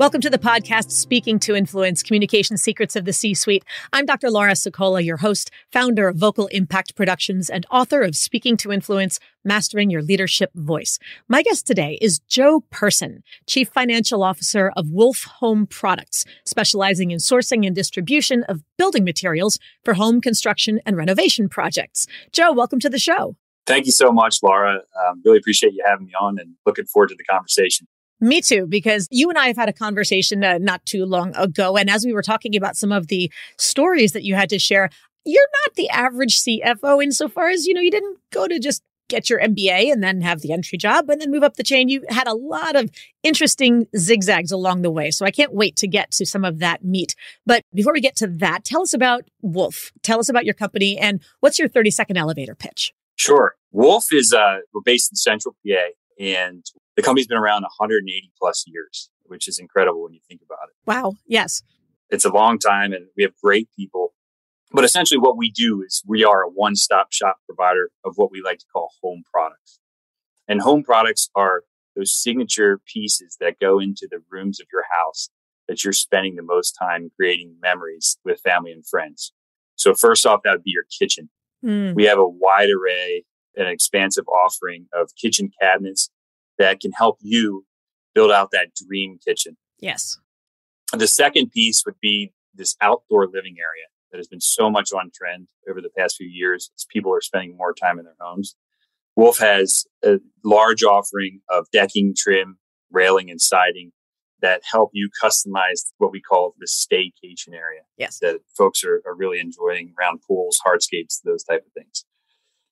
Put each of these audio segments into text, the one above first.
Welcome to the podcast, Speaking to Influence Communication Secrets of the C Suite. I'm Dr. Laura Sicola, your host, founder of Vocal Impact Productions, and author of Speaking to Influence Mastering Your Leadership Voice. My guest today is Joe Person, Chief Financial Officer of Wolf Home Products, specializing in sourcing and distribution of building materials for home construction and renovation projects. Joe, welcome to the show. Thank you so much, Laura. Um, really appreciate you having me on and looking forward to the conversation. Me too, because you and I have had a conversation uh, not too long ago. And as we were talking about some of the stories that you had to share, you're not the average CFO insofar as, you know, you didn't go to just get your MBA and then have the entry job and then move up the chain. You had a lot of interesting zigzags along the way. So I can't wait to get to some of that meat. But before we get to that, tell us about Wolf. Tell us about your company and what's your 30 second elevator pitch? Sure. Wolf is, uh, we're based in central PA and the company's been around 180 plus years, which is incredible when you think about it. Wow. Yes. It's a long time and we have great people. But essentially, what we do is we are a one stop shop provider of what we like to call home products. And home products are those signature pieces that go into the rooms of your house that you're spending the most time creating memories with family and friends. So, first off, that would be your kitchen. Mm. We have a wide array and expansive offering of kitchen cabinets that can help you build out that dream kitchen. Yes. The second piece would be this outdoor living area that has been so much on trend over the past few years as people are spending more time in their homes. Wolf has a large offering of decking, trim, railing, and siding that help you customize what we call the staycation area. Yes. That folks are, are really enjoying around pools, hardscapes, those type of things.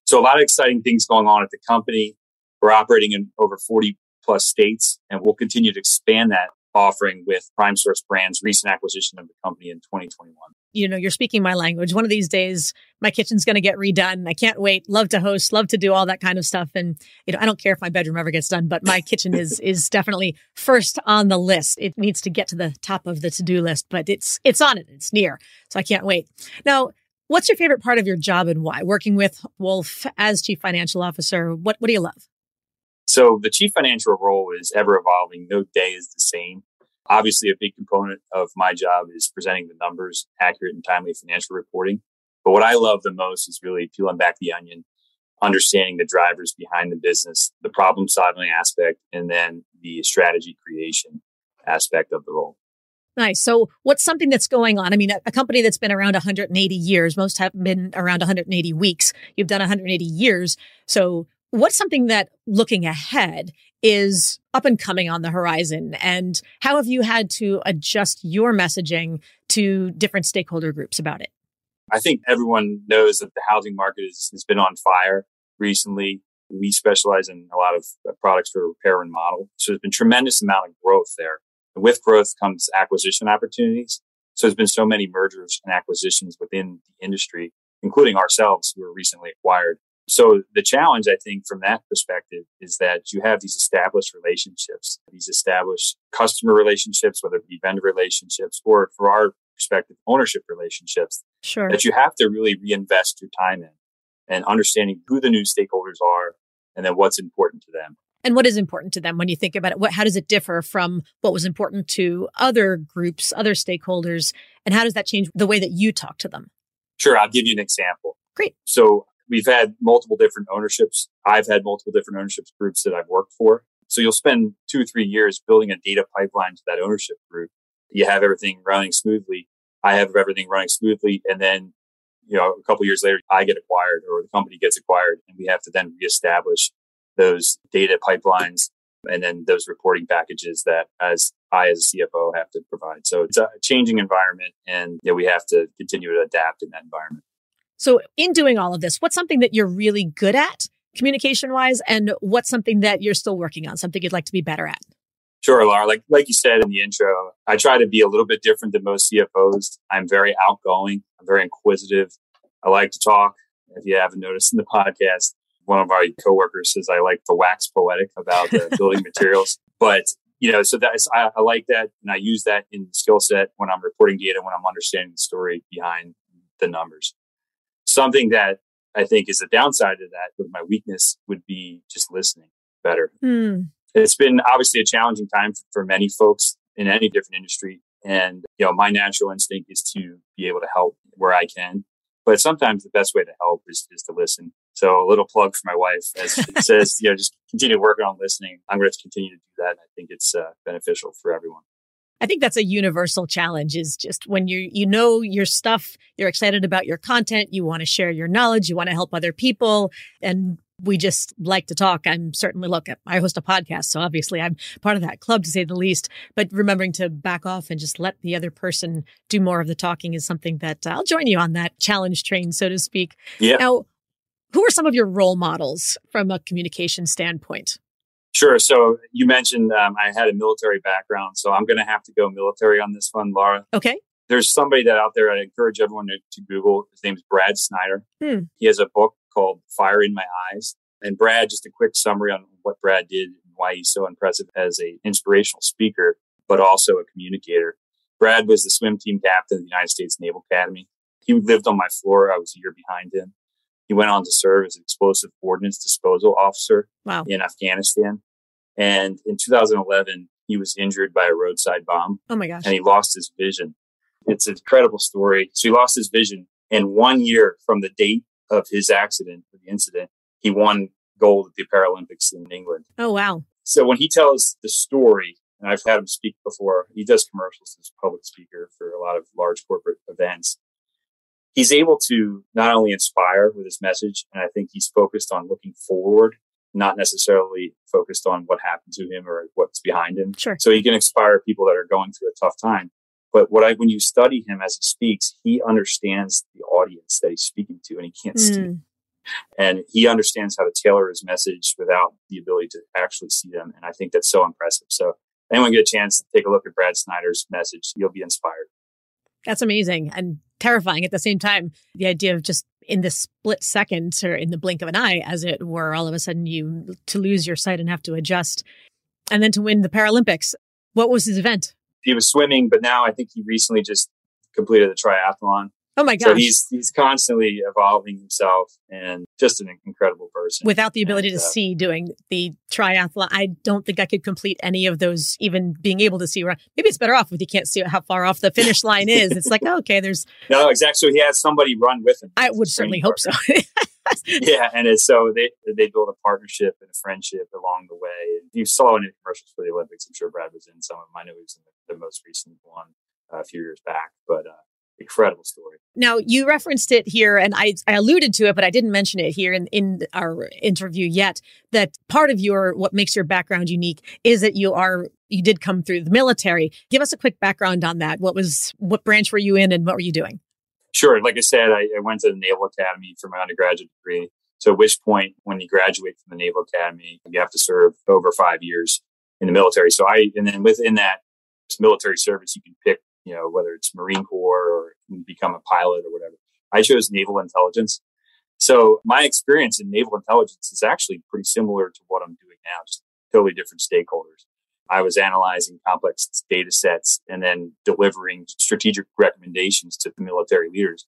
So a lot of exciting things going on at the company. We're operating in over 40 plus states, and we'll continue to expand that offering with Prime Source Brands' recent acquisition of the company in 2021. You know, you're speaking my language. One of these days, my kitchen's going to get redone. I can't wait. Love to host, love to do all that kind of stuff. And, you know, I don't care if my bedroom ever gets done, but my kitchen is, is definitely first on the list. It needs to get to the top of the to-do list, but it's, it's on it. It's near. So I can't wait. Now, what's your favorite part of your job and why? Working with Wolf as chief financial officer, what, what do you love? So the chief financial role is ever evolving. No day is the same. Obviously, a big component of my job is presenting the numbers, accurate and timely financial reporting. But what I love the most is really peeling back the onion, understanding the drivers behind the business, the problem solving aspect, and then the strategy creation aspect of the role. Nice. So, what's something that's going on? I mean, a, a, company that's been around 180 years, most have been around 180 weeks. You've done 180 years. So, what's something that looking ahead is up and coming on the horizon? And how have you had to adjust your messaging to different stakeholder groups about it? I think everyone knows that the housing market has been on fire recently. We specialize in a lot of uh, products for repair and model so there's been tremendous amount of growth there. And with growth comes acquisition opportunities. So there's been so many mergers and acquisitions within the industry including ourselves who were recently acquired so the challenge, I think, from that perspective is that you have these established relationships, these established customer relationships, whether it be vendor relationships or for our perspective, ownership relationships sure. that you have to really reinvest your time in and understanding who the new stakeholders are and then what's important to them. And what is important to them when you think about it? What, how does it differ from what was important to other groups, other stakeholders? And how does that change the way that you talk to them? Sure. I'll give you an example. Great. So we've had multiple different ownerships. I've had multiple different ownerships groups that I've worked for. So you'll spend two or three years building a data pipeline to that ownership group. You have everything running smoothly. I have everything running smoothly. And then, you know, a couple years later, I get acquired or the company gets acquired and we have to then reestablish those data pipelines and then those reporting packages that as I as a CFO have to provide. So it's a changing environment and you know, we have to continue to adapt in that environment. So, in doing all of this, what's something that you're really good at communication wise? And what's something that you're still working on, something you'd like to be better at? Sure, Laura. Like like you said in the intro, I try to be a little bit different than most CFOs. I'm very outgoing. I'm very inquisitive. I like to talk. If you haven't noticed in the podcast, one of our coworkers says I like to wax poetic about uh, building materials. But you know, so that's I, I like that, and I use that in the skill set when I'm reporting data, when I'm understanding the story behind the numbers. Something that I think is a downside of that, but my weakness would be just listening better. Hmm. It's been obviously a challenging time for many folks in any different industry. And, you know, my natural instinct is to be able to help where I can. But sometimes the best way to help is, is to listen. So a little plug for my wife as she says, you know, just continue working on listening. I'm going to continue to do that. And I think it's uh, beneficial for everyone. I think that's a universal challenge is just when you you know your stuff, you're excited about your content, you want to share your knowledge, you want to help other people and we just like to talk. I'm certainly look, I host a podcast, so obviously I'm part of that club to say the least, but remembering to back off and just let the other person do more of the talking is something that uh, I'll join you on that challenge train so to speak. Yeah. Now, who are some of your role models from a communication standpoint? Sure. So you mentioned um, I had a military background, so I'm going to have to go military on this one, Laura. Okay. There's somebody that out there I encourage everyone to, to Google. His name's Brad Snyder. Hmm. He has a book called Fire in My Eyes. And Brad, just a quick summary on what Brad did and why he's so impressive as a inspirational speaker, but also a communicator. Brad was the swim team captain of the United States Naval Academy. He lived on my floor. I was a year behind him. He went on to serve as an explosive ordnance disposal officer Wow. in Afghanistan. And in 2011, he was injured by a roadside bomb Oh my gosh. and he lost his vision. It's an incredible story. So he lost his vision, and one year from the date of his accident, the incident, he won gold at the Paralympics in England. Oh wow. So when he tells the story, and I've had him speak before, he does commercials as a public speaker for a lot of large corporate events. He's able to not only inspire with his message, and I think he's focused on looking forward, not necessarily focused on what happened to him or what's behind him. Sure. So he can inspire people that are going through a tough time. But what I, when you study him as he speaks, he understands the audience that he's speaking to, and he can't see Mm. and he understands how to tailor his message without the ability to actually see them. And I think that's so impressive. So anyone get a chance to take a look at Brad Snyder's message, you'll be inspired. That's amazing and terrifying at the same time. The idea of just in this split second or in the blink of an eye, as it were, all of a sudden you to lose your sight and have to adjust. And then to win the Paralympics. What was his event? He was swimming, but now I think he recently just completed the triathlon. Oh my gosh. So he's he's constantly evolving himself and just an incredible person. Without the ability And, to uh, see doing the triathlon, I don't think I could complete any of those, even being able to see. where- Maybe it's better off if you can't see how far off the finish line is. It's like, oh, okay, there's, no, exactly. So he has somebody run with him. I would certainly hope so. yeah, and it's, so they they build a partnership and a friendship along the way. You saw in the commercials for the Olympics. I'm sure Brad was in some of them. I know he was in the, the most recent one uh, a few years back, but uh, incredible story. Now you referenced it here, and I, I alluded to it, but I didn't mention it here in, in our interview yet. That part of your what makes your background unique is that you are you did come through the military. Give us a quick background on that. What was what branch were you in, and what were you doing? Sure. Like I said, I, I went to the Naval Academy for my undergraduate degree. So at which point, when you graduate from the Naval Academy, you have to serve over five years in the military. So I, and then within that military service, you can pick, you know, whether it's Marine Corps or become a pilot or whatever. I chose naval intelligence. So my experience in naval intelligence is actually pretty similar to what I'm doing now, just totally different stakeholders. I was analyzing complex data sets and then delivering strategic recommendations to the military leaders.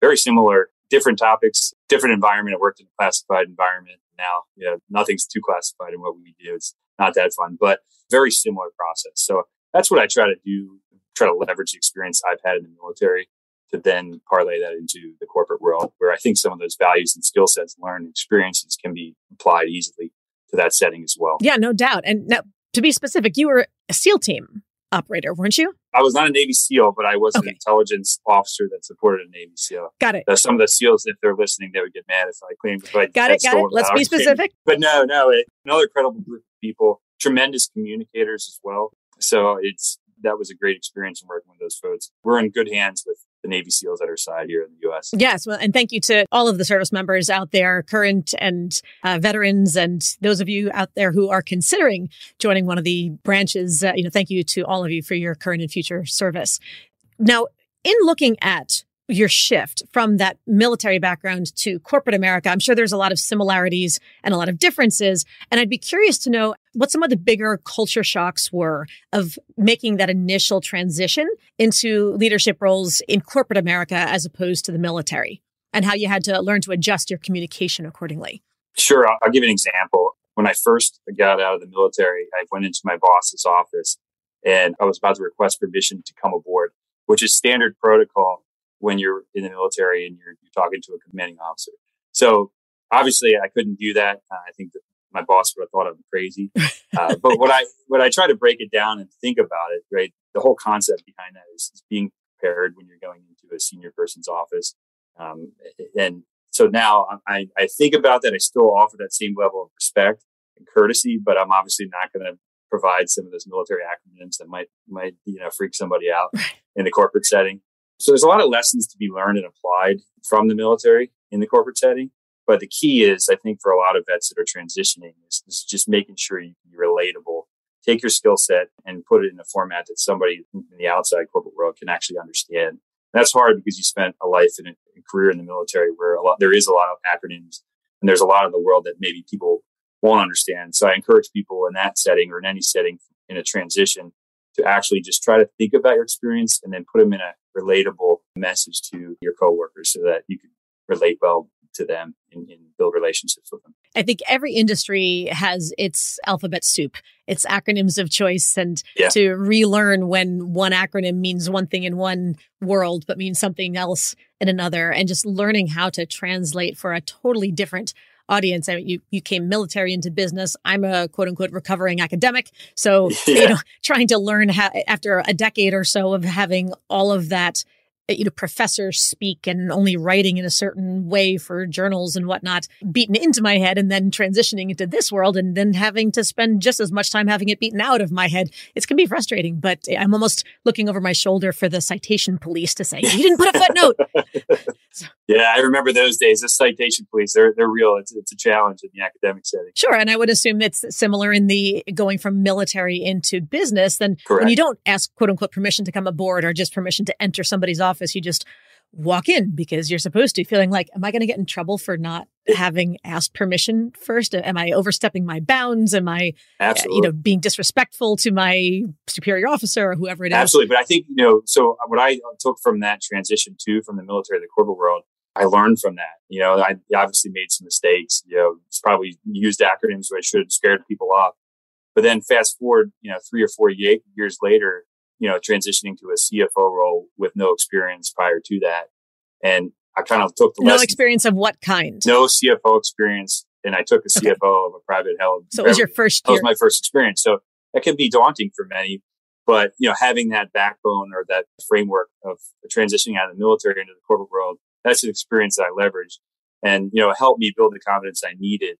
Very similar, different topics, different environment. I worked in a classified environment. Now, you know, nothing's too classified in what we do. It's not that fun, but very similar process. So that's what I try to do, try to leverage the experience I've had in the military to then parlay that into the corporate world where I think some of those values and skill sets, learned experiences can be applied easily to that setting as well. Yeah, no doubt. And now, to be specific, you were a SEAL team operator, weren't you? I was not a Navy SEAL, but I was Okay. an intelligence officer that supported a Navy SEAL. Got it. Uh, some of the SEALs, if they're listening, they would get mad if I claimed. If I Got it. Got it. Let's be I was kidding. specific. But no, no, it, another credible group of people, tremendous communicators as well. So it's that was a great experience in working with those folks. We're in good hands with the Navy SEALs at our side here in the U.S. Yes, well, and thank you to all of the service members out there, current and uh, veterans, and those of you out there who are considering joining one of the branches. Uh, you know, thank you to all of you for your current and future service. Now, in looking at your shift from that military background to corporate America, I'm sure there's a lot of similarities and a lot of differences. And I'd be curious to know what some of the bigger culture shocks were of making that initial transition into leadership roles in corporate America as opposed to the military and how you had to learn to adjust your communication accordingly. Sure. I'll, I'll give an example. When I first got out of the military, I went into my boss's office and I was about to request permission to come aboard, which is standard protocol when you're in the military and you're, you're talking to a commanding officer. So obviously I couldn't do that. Uh, I think that my boss would have thought I'm crazy. Uh, but what I, what I try to break it down and think about it, right? The whole concept behind that is, is being prepared when you're going into a senior person's office. Um, and so now I, I think about that. I still offer that same level of respect and courtesy, but I'm obviously not going to provide some of those military acronyms that might, might, you know, freak somebody out in the corporate setting. So there's a lot of lessons to be learned and applied from the military in the corporate setting. But the key is, I think, for a lot of vets that are transitioning, is, is just making sure you, you're relatable. Take your skill set and put it in a format that somebody in the outside corporate world can actually understand. And that's hard because you spent a life and a career in the military where a lot there is a lot of acronyms and there's a lot of the world that maybe people won't understand. So I encourage people in that setting or in any setting in a transition to actually just try to think about your experience and then put them in a relatable message to your coworkers so that you can relate well to them and, and, build relationships with them. I think every industry has its alphabet soup, its acronyms of choice, and yeah. to relearn when one acronym means one thing in one world but means something else in another, and just learning how to translate for a totally different audience. I mean, you, you came military into business. I'm a quote unquote recovering academic. So, yeah. you know, trying to learn how, after a decade or so of having all of that you know, professors speak and only writing in a certain way for journals and whatnot beaten into my head and then transitioning into this world and then having to spend just as much time having it beaten out of my head. It's can be frustrating, but I'm almost looking over my shoulder for the citation police to say, you didn't put a footnote. so. Yeah, I remember those days. The citation police, they're, they're real. It's, it's a challenge in the academic setting. Sure. And I would assume it's similar in the going from military into business. Then Correct. when you don't ask quote unquote permission to come aboard or just permission to enter somebody's office, office, you just walk in because you're supposed to, feeling like, am I going to get in trouble for not having asked permission first? Am I overstepping my bounds? Am I, eh, Absolutely. you know, being disrespectful to my superior officer or whoever it is? Absolutely. But I think, you know, so what I uh, took from that transition too, from the military to the corporate world, I learned from that. You know, I obviously made some mistakes. You know, it's probably used acronyms where I should have scared people off. But then fast forward, you know, three or four years later, you know, transitioning to a CFO role with no experience prior to that. And I kind of took the no experience of what kind? No CFO experience. And I took a okay. CFO of a private held. So it was your first year. That was my first experience. So that can be daunting for many. But, you know, having that backbone or that framework of transitioning out of the military into the corporate world, that's an experience that I leveraged and, you know, helped me build the confidence I needed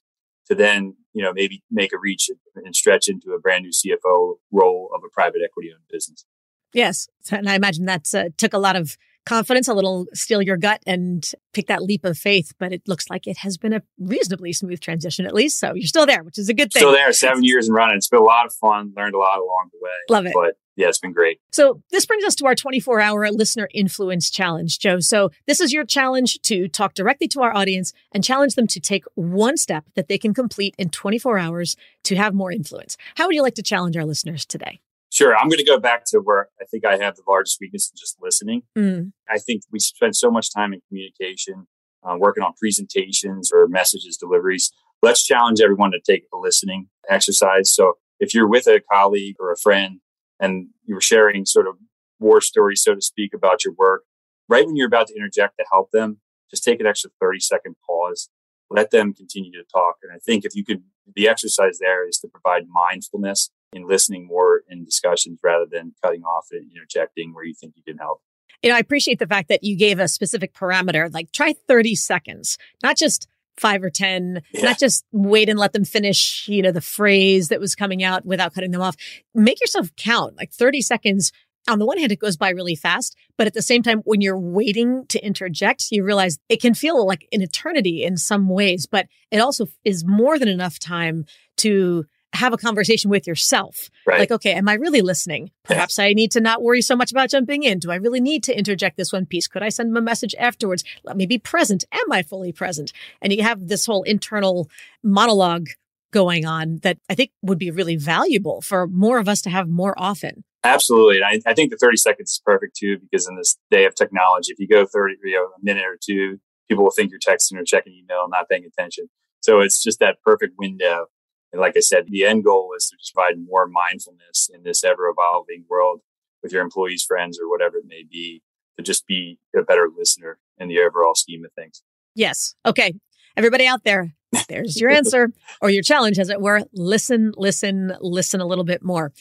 to then, you know, maybe make a reach and stretch into a brand new CFO role of a private equity owned business. Yes. And I imagine that uh, took a lot of confidence, a little steel your gut and pick that leap of faith. But it looks like it has been a reasonably smooth transition, at least. So you're still there, which is a good thing. Still there, seven years and running. It's been a lot of fun, learned a lot along the way. Love it. But yeah, it's been great. So this brings us to our 24 hour listener influence challenge, Joe. So this is your challenge to talk directly to our audience and challenge them to take one step that they can complete in 24 hours to have more influence. How would you like to challenge our listeners today? Sure. I'm going to go back to where I think I have the largest weakness in just listening. Mm. I think we spend so much time in communication, uh, working on presentations or messages deliveries. Let's challenge everyone to take a listening exercise. So if you're with a colleague or a friend and you're sharing sort of war stories, so to speak, about your work, right when you're about to interject to help them, just take an extra 30 second pause. Let them continue to talk. And I think if you could, the exercise there is to provide mindfulness in listening more in discussions rather than cutting off and interjecting where you think you can help. You know, I appreciate the fact that you gave a specific parameter, like try 30 seconds, not just five or 10, yeah. not just wait and let them finish, you know, the phrase that was coming out without cutting them off. Make yourself count like 30 seconds on the one hand, it goes by really fast, but at the same time, when you're waiting to interject, you realize it can feel like an eternity in some ways, but it also is more than enough time to have a conversation with yourself. Right. Like, okay, am I really listening? Perhaps I need to not worry so much about jumping in. Do I really need to interject this one piece? Could I send them a message afterwards? Let me be present. Am I fully present? And you have this whole internal monologue going on that I think would be really valuable for more of us to have more often. Absolutely. And I, I think the 30 seconds is perfect too, because in this day of technology, if you go 30, you know, a minute or two, people will think you're texting or checking email not paying attention. So it's just that perfect window. And like I said, the end goal is to provide more mindfulness in this ever evolving world with your employees, friends, or whatever it may be, to just be a better listener in the overall scheme of things. Yes. Okay. Everybody out there, there's your answer or your challenge, as it were. Listen, listen, listen a little bit more.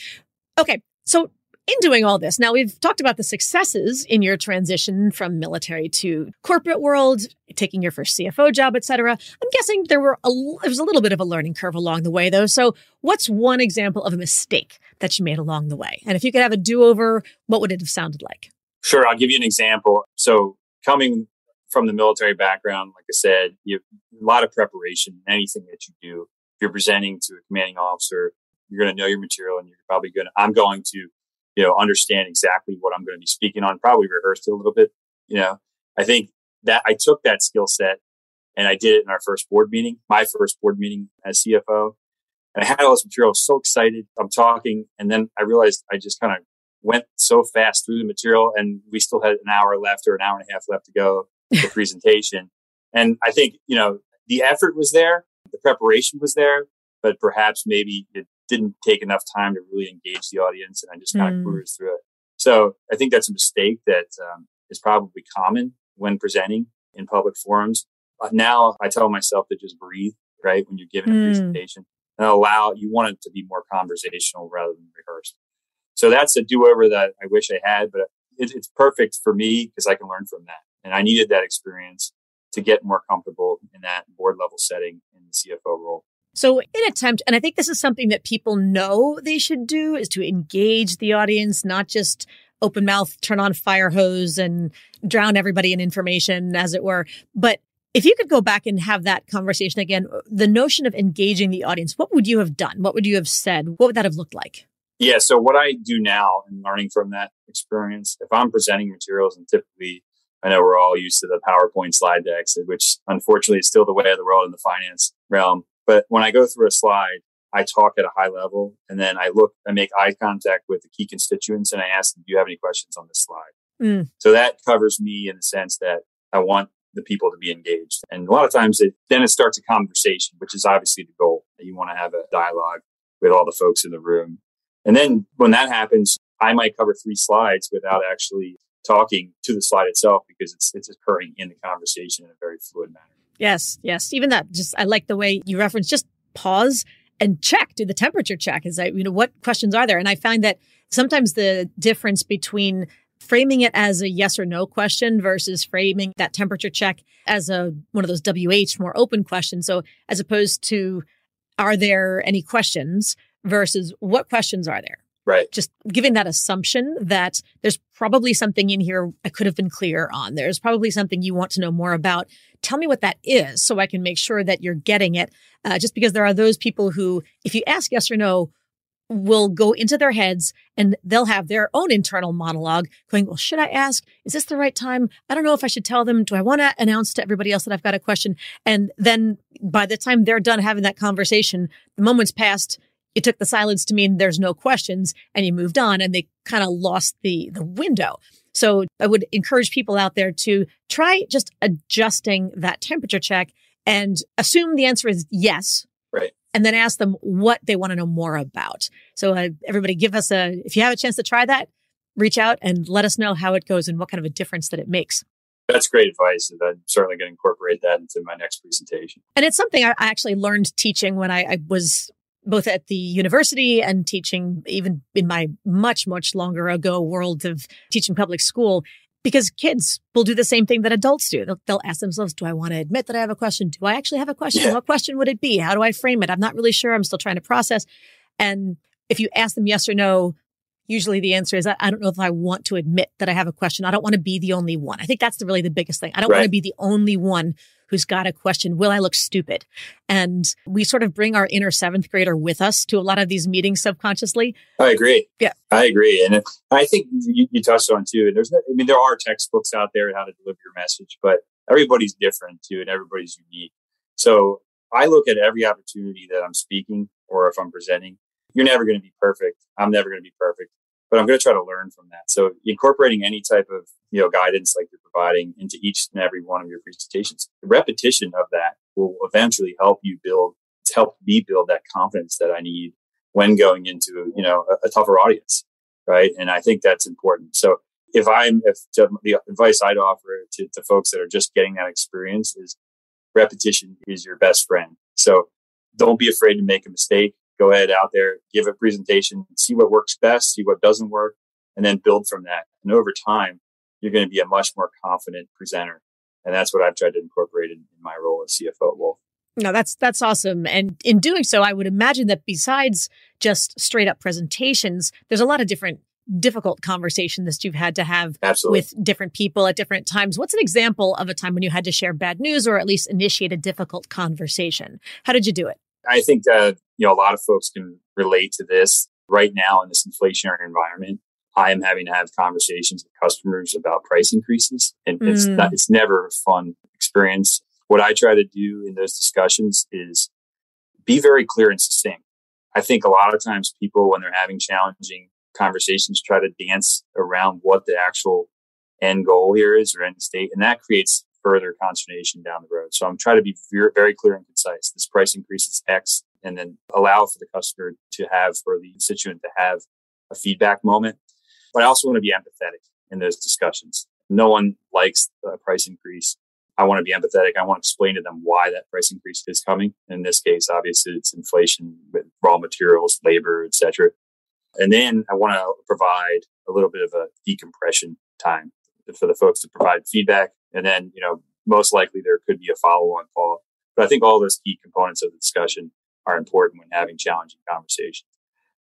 Okay. So in doing all this, now we've talked about the successes in your transition from military to corporate world, taking your first CFO job, et cetera. I'm guessing there were a, there was a little bit of a learning curve along the way, though. So, what's one example of a mistake that you made along the way? And if you could have a do over, what would it have sounded like? Sure, I'll give you an example. So, coming from the military background, like I said, you have a lot of preparation anything that you do. If you're presenting to a commanding officer, you're going to know your material and you're probably going to, I'm going to, you know, understand exactly what I'm going to be speaking on, probably rehearsed it a little bit. You know, I think that I took that skill set and I did it in our first board meeting, my first board meeting as CFO. And I had all this material, I was so excited. I'm talking. And then I realized I just kind of went so fast through the material and we still had an hour left or an hour and a half left to go the presentation. And I think, you know, the effort was there, the preparation was there, but perhaps maybe it didn't take enough time to really engage the audience and I just kind of mm. cruised through it. So I think that's a mistake that um, is probably common when presenting in public forums. But now I tell myself to just breathe, right? When you're giving mm. a presentation and allow, you want it to be more conversational rather than rehearsed. So that's a do over that I wish I had, but it, it's perfect for me because I can learn from that. And I needed that experience to get more comfortable in that board level setting in the CFO role. So, in attempt, and I think this is something that people know they should do, is to engage the audience, not just open mouth, turn on fire hose and drown everybody in information, as it were. But if you could go back and have that conversation again, the notion of engaging the audience, what would you have done? What would you have said? What would that have looked like? Yeah. So, what I do now and learning from that experience, if I'm presenting materials and typically I know we're all used to the PowerPoint slide decks, which unfortunately is still the way of the world in the finance realm. But when I go through a slide, I talk at a high level and then I look, I make eye contact with the key constituents and I ask them, do you have any questions on this slide? Mm. So that covers me in the sense that I want the people to be engaged. And a lot of times it, then it starts a conversation, which is obviously the goal. You want to have a dialogue with all the folks in the room. And then when that happens, I might cover three slides without actually talking to the slide itself because it's it's occurring in the conversation in a very fluid manner. Yes, yes. Even that just I like the way you reference just pause and check, do the temperature check. Is that you know what questions are there? And I find that sometimes the difference between framing it as a yes or no question versus framing that temperature check as a one of those WH more open questions. So as opposed to are there any questions versus what questions are there? Right. Just giving that assumption that there's probably something in here I could have been clear on. There's probably something you want to know more about. Tell me what that is so I can make sure that you're getting it. Uh, just because there are those people who, if you ask yes or no, will go into their heads and they'll have their own internal monologue going, well, should I ask? Is this the right time? I don't know if I should tell them. Do I want to announce to everybody else that I've got a question? And then by the time they're done having that conversation, the moment's passed you took the silence to mean there's no questions and you moved on and they kind of lost the the window so i would encourage people out there to try just adjusting that temperature check and assume the answer is yes right and then ask them what they want to know more about so uh, everybody give us a if you have a chance to try that reach out and let us know how it goes and what kind of a difference that it makes that's great advice. And I'm certainly going to incorporate that into my next presentation. And it's something I actually learned teaching when I, I was both at the university and teaching even in my much, much longer ago world of teaching public school, because kids will do the same thing that adults do. They'll, they'll ask themselves, do I want to admit that I have a question? Do I actually have a question? Yeah. What question would it be? How do I frame it? I'm not really sure. I'm still trying to process. And if you ask them yes or no, usually the answer is, I don't know if I want to admit that I have a question. I don't want to be the only one. I think that's the, really the biggest thing. I don't right. want to be the only one who's got a question. Will I look stupid? And we sort of bring our inner seventh grader with us to a lot of these meetings subconsciously. I agree. Yeah. I agree. And I think you, you touched on too, and there's, I mean, there are textbooks out there on how to deliver your message, but everybody's different too, and everybody's unique. So I look at every opportunity that I'm speaking or if I'm presenting. You're never going to be perfect. I'm never going to be perfect, but I'm going to try to learn from that. So incorporating any type of you know guidance like you're providing into each and every one of your presentations, the repetition of that will eventually help you build, help me build that confidence that I need when going into you know a, a tougher audience, right? And I think that's important. So if I'm if the advice I'd offer to, to folks that are just getting that experience is repetition is your best friend. So don't be afraid to make a mistake. Go ahead out there, give a presentation, see what works best, see what doesn't work, and then build from that. And over time, you're going to be a much more confident presenter. And that's what I've tried to incorporate in, in my role as CFO at Wolf. No, that's that's awesome. And in doing so, I would imagine that besides just straight up presentations, there's a lot of different difficult conversation that you've had to have Absolutely. with different people at different times. What's an example of a time when you had to share bad news or at least initiate a difficult conversation? How did you do it? I think that, you know, a lot of folks can relate to this right now in this inflationary environment. I am having to have conversations with customers about price increases and mm. it's not, it's never a fun experience. What I try to do in those discussions is be very clear and succinct. I think a lot of times people, when they're having challenging conversations try to dance around what the actual end goal here is or end state. And that creates further consternation down the road. So I'm trying to be very, clear and concise. This price increase is X and then allow for the customer to have, for the constituent to have a feedback moment. But I also want to be empathetic in those discussions. No one likes a price increase. I want to be empathetic. I want to explain to them why that price increase is coming. In this case, obviously, it's inflation with raw materials, labor, etc. And then I want to provide a little bit of a decompression time for the folks to provide feedback. And then, you know, most likely there could be a follow on call. But I think all those key components of the discussion are important when having challenging conversations.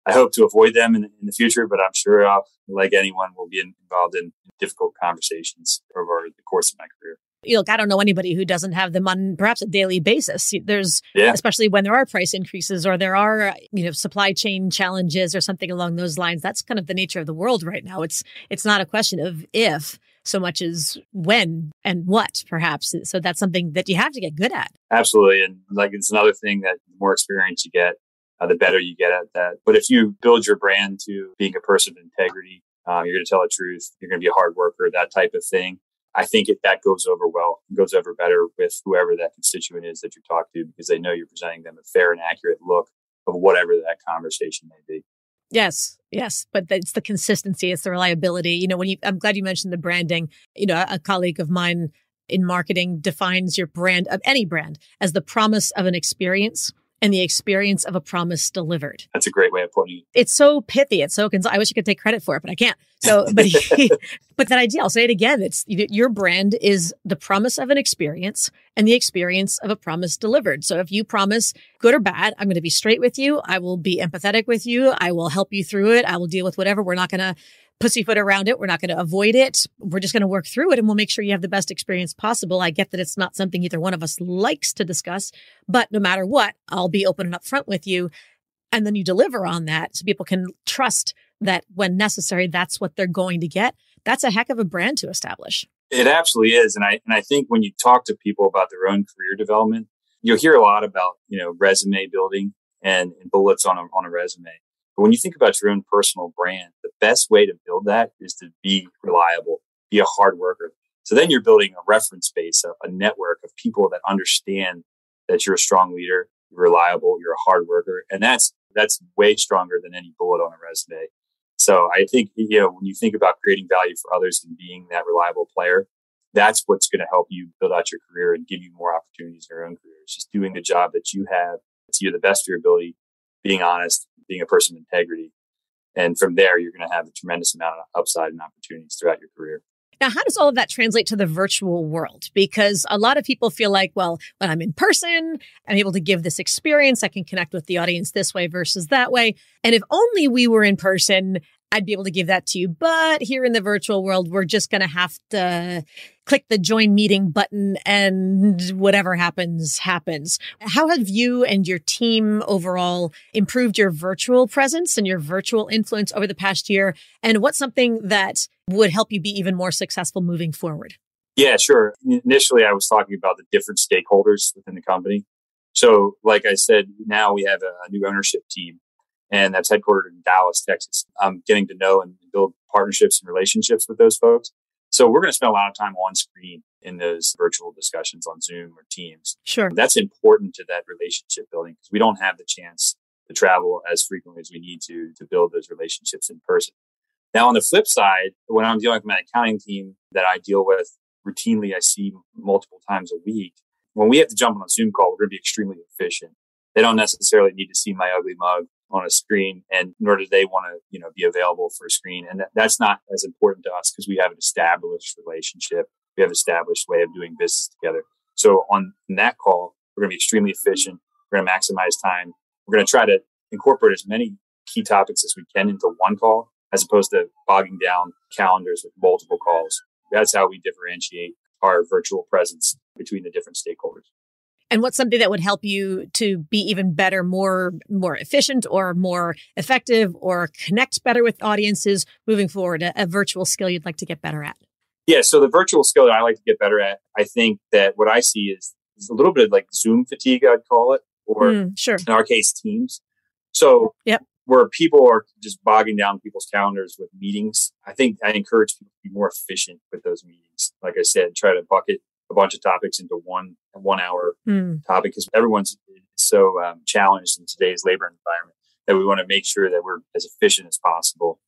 I hope to avoid them in, in the future, but I'm sure, I'll, like anyone, will be involved in difficult conversations over the course of my career You look, I don't know anybody who doesn't have them on perhaps a daily basis. There's, yeah. especially when there are price increases or there are, uh, you know, supply chain challenges or something along those lines. That's kind of the nature of the world right now. It's, it's not a question of if so much as when and what perhaps. So that's something that you have to get good at. Absolutely. And like, it's another thing that the more experience you get, uh, the better you get at that. But if you build your brand to being a person of integrity, uh, you're going to tell the truth. You're going to be a hard worker, that type of thing. I think it, that goes over well, goes over better with whoever that constituent is that you talk to because they know you're presenting them a fair and accurate look of whatever that conversation may be. Yes, yes, but it's the consistency, it's the reliability. You know, when you, I'm glad you mentioned the branding. You know, a colleague of mine in marketing defines your brand of any brand as the promise of an experience and the experience of a promise delivered. That's a great way of putting it. It's so pithy. It's so cons- I wish I could take credit for it, but I can't. So, but but that idea, I'll say it again. It's your brand is the promise of an experience and the experience of a promise delivered. So if you promise good or bad, I'm going to be straight with you. I will be empathetic with you. I will help you through it. I will deal with whatever. We're not going to pussyfoot around it. We're not going to avoid it. We're just going to work through it and we'll make sure you have the best experience possible. I get that it's not something either one of us likes to discuss, but no matter what, I'll be open and upfront with you. And then you deliver on that so people can trust that when necessary, that's what they're going to get. That's a heck of a brand to establish. It absolutely is. And I, and I think when you talk to people about their own career development, you'll hear a lot about, you know, resume building and, and bullets on a, on a resume. But when you think about your own personal brand, the best way to build that is to be reliable, be a hard worker. So then you're building a reference base, a, a network of people that understand that you're a strong leader, you're reliable, you're a hard worker. And that's, that's way stronger than any bullet on a resume. So I think, you know, when you think about creating value for others and being that reliable player, that's what's going to help you build out your career and give you more opportunities in your own career. It's just doing the job that you have to your the best of your ability, being honest, being a person of integrity. And from there, you're going to have a tremendous amount of upside and opportunities throughout your career. Now, how does all of that translate to the virtual world? Because a lot of people feel like, well, when I'm in person, I'm able to give this experience. I can connect with the audience this way versus that way. And if only we were in person, I'd be able to give that to you. But here in the virtual world, we're just going to have to click the join meeting button and whatever happens, happens. How have you and your team overall improved your virtual presence and your virtual influence over the past year? And what's something that would help you be even more successful moving forward? Yeah, sure. Initially, I was talking about the different stakeholders within the company. So, like I said, now we have a new ownership team and that's headquartered in Dallas, Texas. I'm getting to know and build partnerships and relationships with those folks. So we're going to spend a lot of time on screen in those virtual discussions on Zoom or Teams. Sure. That's important to that relationship building because we don't have the chance to travel as frequently as we need to to build those relationships in person. Now, on the flip side, when I'm dealing with my accounting team that I deal with routinely, I see multiple times a week. When we have to jump on a Zoom call, we're going to be extremely efficient. They don't necessarily need to see my ugly mug on a screen and nor do they want to you know be available for a screen. And that, that's not as important to us because we have an established relationship. We have established way of doing business together. So on that call we're going to be extremely efficient. We're going to maximize time. We're going to try to incorporate as many key topics as we can into one call as opposed to bogging down calendars with multiple calls. That's how we differentiate our virtual presence between the different stakeholders and what's something that would help you to be even better more more efficient or more effective or connect better with audiences moving forward a, a, virtual skill you'd like to get better at? Yeah so the virtual skill that i like to get better at i think that what i see is, is a little bit of like zoom fatigue i'd call it or mm, sure. in our case teams. So yep. where people are just bogging down people's calendars with meetings i think i encourage people to be more efficient with those meetings. Like i said try to bucket a bunch of topics into one one hour mm. topic because everyone's so um, challenged in today's labor environment that we want to make sure that we're as efficient as possible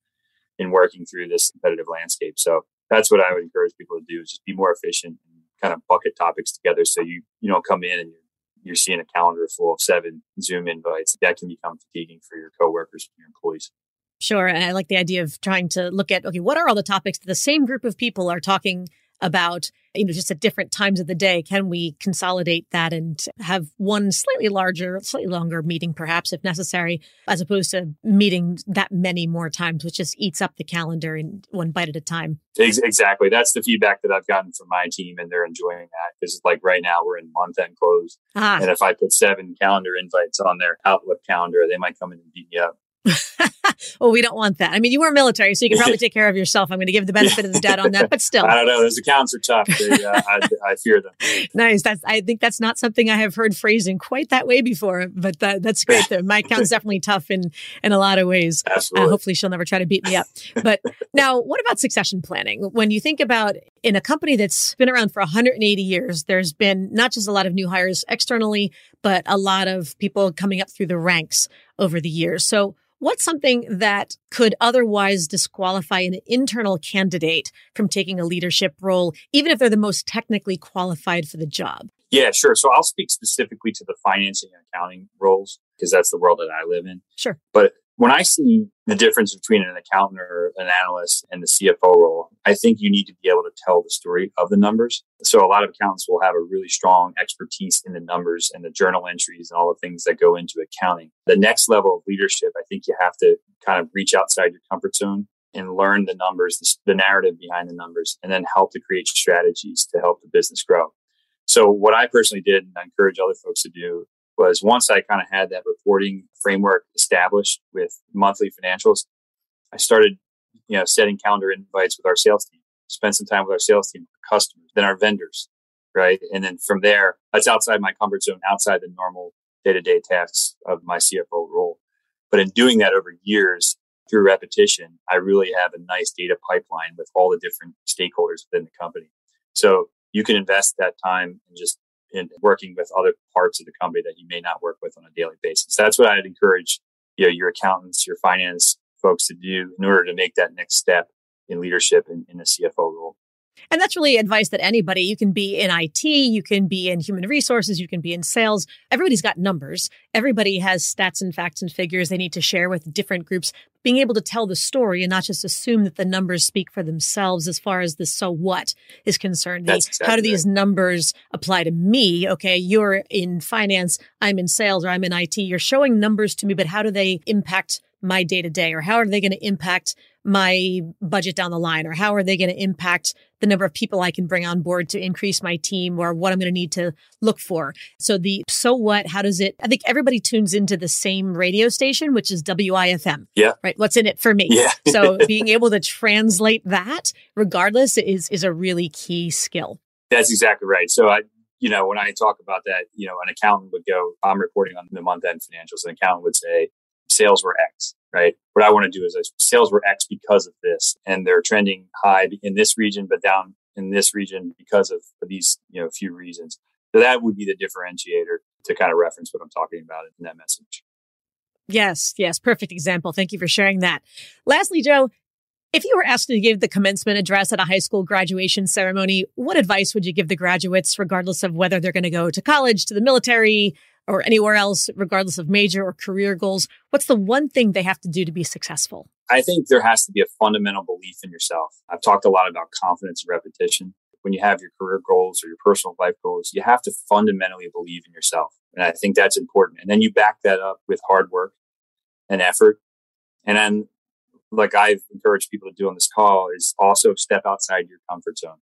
in working through this competitive landscape. So that's what I would encourage people to do is just be more efficient and kind of bucket topics together so you you don't come in and you're you're seeing a calendar full of seven Zoom invites. That can become fatiguing for your coworkers and your employees. Sure. And I like the idea of trying to look at, okay, what are all the topics that the same group of people are talking about, you know, just at different times of the day. Can we consolidate that and have one slightly larger, slightly longer meeting, perhaps if necessary, as opposed to meeting that many more times, which just eats up the calendar in one bite at a time? Exactly. That's the feedback that I've gotten from my team, and they're enjoying that. Because, like, right now we're in month end close. Ah. And if I put seven calendar invites on their Outlook calendar, they might come in and beat me up. Well, we don't want that. I mean, you were military, so you can probably take care of yourself. I'm going to give the benefit of the doubt on that, but still, I don't know. Those accounts are tough. They, uh, I, I, fear them. nice. That's. I think that's not something I have heard phrasing quite that way before, but that, that's great. Though. My account's definitely tough in in a lot of ways. Absolutely. Uh, hopefully, she'll never try to beat me up. But now, what about succession planning? When you think about in a company that's been around for 180 years, there's been not just a lot of new hires externally, but a lot of people coming up through the ranks over the years. So What's something that could otherwise disqualify an internal candidate from taking a leadership role, even if they're the most technically qualified for the job? Yeah, sure. So I'll speak specifically to the financing and accounting roles because that's the world that I live in. Sure. But when I see the difference between an accountant or an analyst and the CFO role, I think you need to be able to tell the story of the numbers. So a lot of accountants will have a really strong expertise in the numbers and the journal entries and all the things that go into accounting. The next level of leadership, I think you have to kind of reach outside your comfort zone and learn the numbers, the, narrative behind the numbers, and then help to create strategies to help the business grow. So what I personally did and I encourage other folks to do was once I kind of had that reporting framework established with monthly financials, I started, you know, setting calendar invites with our sales team, spend some time with our sales team, our customers, then our vendors, right? And then from there, that's outside my comfort zone, outside the normal day to day tasks of my CFO role. But in doing that over years through repetition, I really have a nice data pipeline with all the different stakeholders within the company. So you can invest that time and just in working with other parts of the company that you may not work with on a daily basis. That's what I'd encourage you know, your accountants, your finance folks to do in order to make that next step in leadership in, in a CFO role. And that's really advice that anybody, you can be in IT, you can be in human resources, you can be in sales. Everybody's got numbers. Everybody has stats and facts and figures they need to share with different groups. Being able to tell the story and not just assume that the numbers speak for themselves as far as the so what is concerned. The, exactly how do these right. numbers apply to me? Okay, you're in finance, I'm in sales, or I'm in IT. You're showing numbers to me, but how do they impact my day to day or how are they going to impact my budget down the line or how are they going to impact the number of people I can bring on board to increase my team or what I'm going to need to look for. So the so what, how does it, I think everybody tunes into the same radio station, which is WIFM. Yeah. Right. What's in it for me? Yeah. so being able to translate that regardless is, is a really key skill. That's exactly right. So I, you know, when I talk about that, you know, an accountant would go, I'm reporting on the month end financials. An accountant would say, sales were X, right? What I want to do is uh, sales were X because of this, and they're trending high in this region, but down in this region because of these, you know, few reasons. So that would be the differentiator to kind of reference what I'm talking about in that message. Yes, yes, perfect example. Thank you for sharing that. Lastly, Joe, if you were asked to give the commencement address at a high school graduation ceremony, what advice would you give the graduates, regardless of whether they're going to go to college, to the military, or anywhere else, regardless of major or career goals? What's the one thing they have to do to be successful? I think there has to be a fundamental belief in yourself. I've talked a lot about confidence and repetition. When you have your career goals or your personal life goals, you have to fundamentally believe in yourself. And I think that's important. And then you back that up with hard work and effort. And then like I've encouraged people to do on this call is also step outside your comfort zone,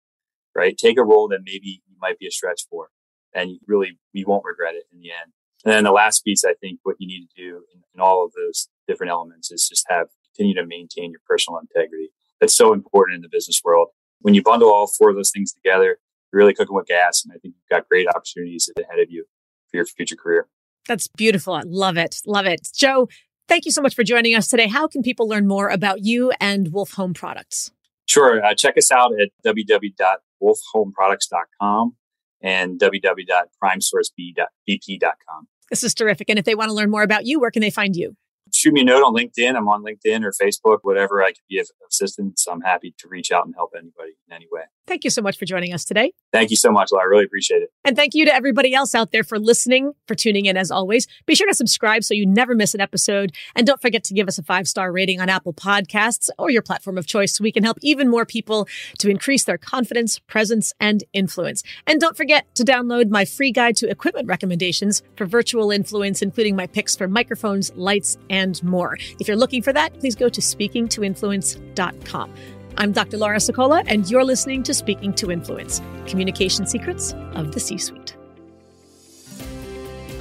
right? Take a role that maybe you might be a stretch for and really you won't regret it in the end. And then the last piece, I think what you need to do in, in all of those different elements is just have continue to maintain your personal integrity. That's so important in the business world. When you bundle all four of those things together, you're really cooking with gas. And I think you've got great opportunities ahead of you for your future career. That's beautiful. I love it. Love it. Joe, Thank you so much for joining us today. How can people learn more about you and Wolf Home Products? Sure. Uh, check us out at www.wolfhomeproducts.com and www.primesourcebp.com. This is terrific. And if they want to learn more about you, where can they find you? Shoot me a note on LinkedIn. I'm on LinkedIn or Facebook, whatever I can be of assistance. I'm happy to reach out and help anybody in any way. Thank you so much for joining us today. Thank you so much, I really appreciate it. And thank you to everybody else out there for listening, for tuning in as always. Be sure to subscribe so you never miss an episode. And don't forget to give us a five star rating on Apple Podcasts or your platform of choice so we can help even more people to increase their confidence, presence, and influence. And don't forget to download my free guide to equipment recommendations for virtual influence, including my picks for microphones, lights, and more. If you're looking for that, please go to speakingtoinfluence.com. I'm Dr. Laura Sicola, and you're listening to Speaking to Influence Communication Secrets of the C Suite.